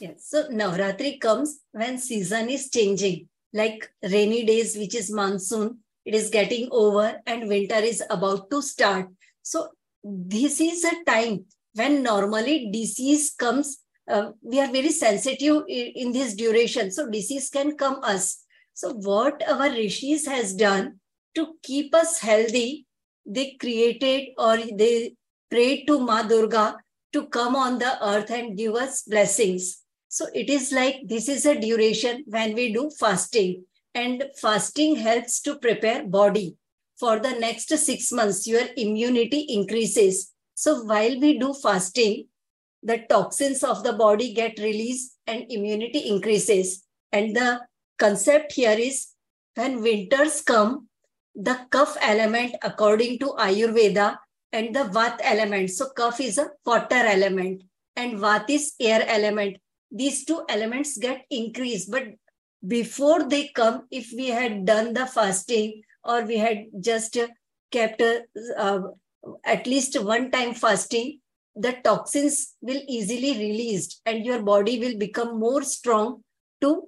Yes. So Navratri comes when season is changing, like rainy days, which is monsoon, it is getting over and winter is about to start. So this is a time when normally disease comes. Uh, we are very sensitive in, in this duration. So disease can come us. So what our rishis has done to keep us healthy, they created or they prayed to Ma Durga to come on the earth and give us blessings. So it is like this is a duration when we do fasting and fasting helps to prepare body for the next six months. Your immunity increases. So while we do fasting, the toxins of the body get released and immunity increases. And the concept here is when winters come, the kaph element according to Ayurveda and the vat element. So kaph is a water element and vat is air element these two elements get increased. But before they come, if we had done the fasting or we had just kept uh, at least one time fasting, the toxins will easily released and your body will become more strong to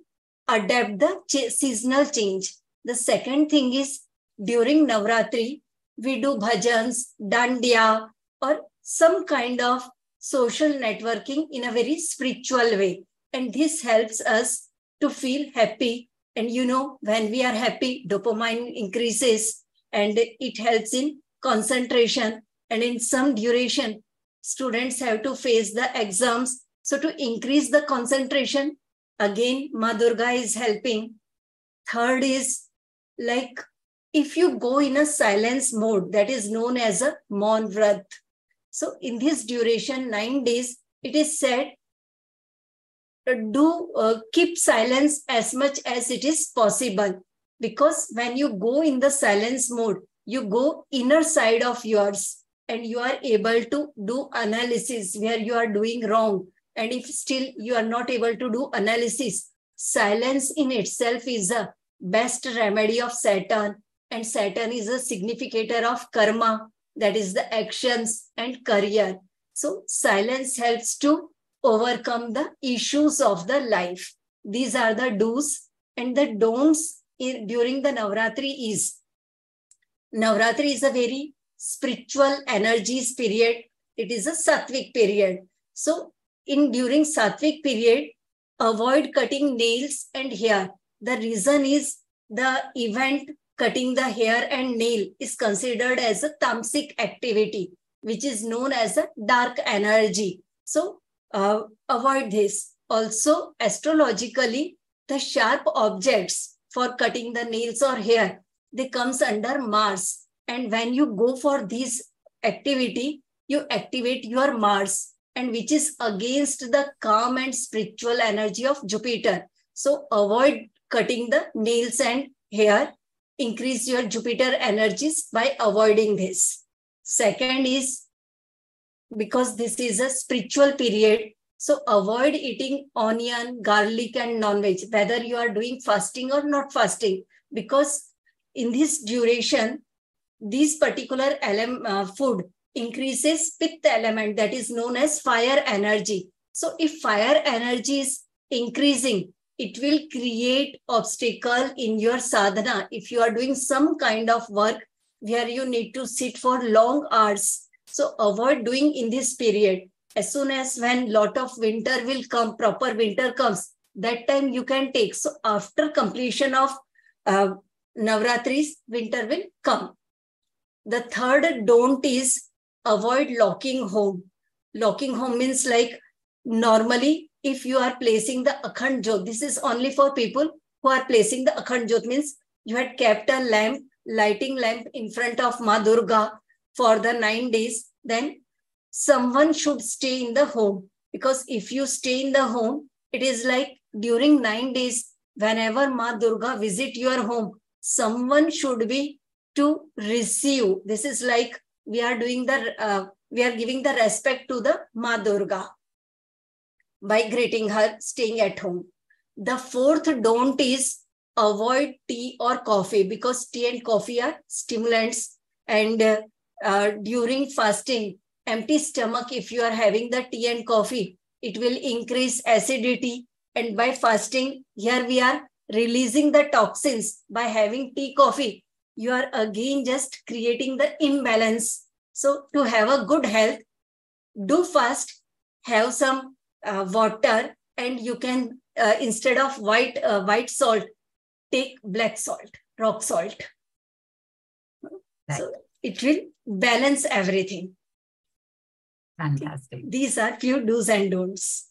adapt the ch- seasonal change. The second thing is during Navratri, we do bhajans, dandiya, or some kind of social networking in a very spiritual way. And this helps us to feel happy. And you know, when we are happy, dopamine increases and it helps in concentration. And in some duration, students have to face the exams. So to increase the concentration, again, Ma Durga is helping. Third is like if you go in a silence mode, that is known as a Maun Vrat. So in this duration, nine days, it is said do uh, keep silence as much as it is possible. Because when you go in the silence mode you go inner side of yours and you are able to do analysis where you are doing wrong. And if still you are not able to do analysis silence in itself is a best remedy of saturn and saturn is a significator of karma that is the actions and career. So silence helps to overcome the issues of the life. These are the do's and the don'ts in, during the Navratri is. Navratri is a very spiritual energies period. It is a sattvic period. So in during sattvic period, avoid cutting nails and hair. The reason is the event cutting the hair and nail is considered as a tamasic activity, which is known as a dark energy. So uh, avoid this. Also, astrologically, the sharp objects for cutting the nails or hair, they comes under Mars. And when you go for this activity, you activate your Mars and which is against the calm and spiritual energy of Jupiter. So avoid cutting the nails and hair increase your Jupiter energies by avoiding this. Second is because this is a spiritual period, so avoid eating onion, garlic, and non-veg, whether you are doing fasting or not fasting, because in this duration, this particular uh, food increases pitta element that is known as fire energy. So if fire energy is increasing, it will create obstacle in your sadhana. If you are doing some kind of work where you need to sit for long hours so avoid doing in this period. As soon as when lot of winter will come proper winter comes that time you can take. So after completion of uh, navratris winter will come. The third don't is avoid locking home. Locking home means like normally if you are placing the Akhand Jot, this is only for people who are placing the Akhand Jot, means you had kept a lamp, lighting lamp in front of Ma Durga for the nine days, then someone should stay in the home. Because if you stay in the home, it is like during nine days, whenever Ma Durga visit your home, someone should be to receive. This is like we are doing the, uh, we are giving the respect to the Ma Durga by greeting her staying at home. The fourth don't is avoid tea or coffee because tea and coffee are stimulants. And uh, uh, during fasting, empty stomach, if you are having the tea and coffee, it will increase acidity. And by fasting, here we are releasing the toxins by having tea, coffee. You are again just creating the imbalance. So, to have a good health, do fast, have some uh, water, and you can, uh, instead of white, uh, white salt, take black salt, rock salt. Right. So, it will balance everything. Fantastic. These are few do's and don'ts.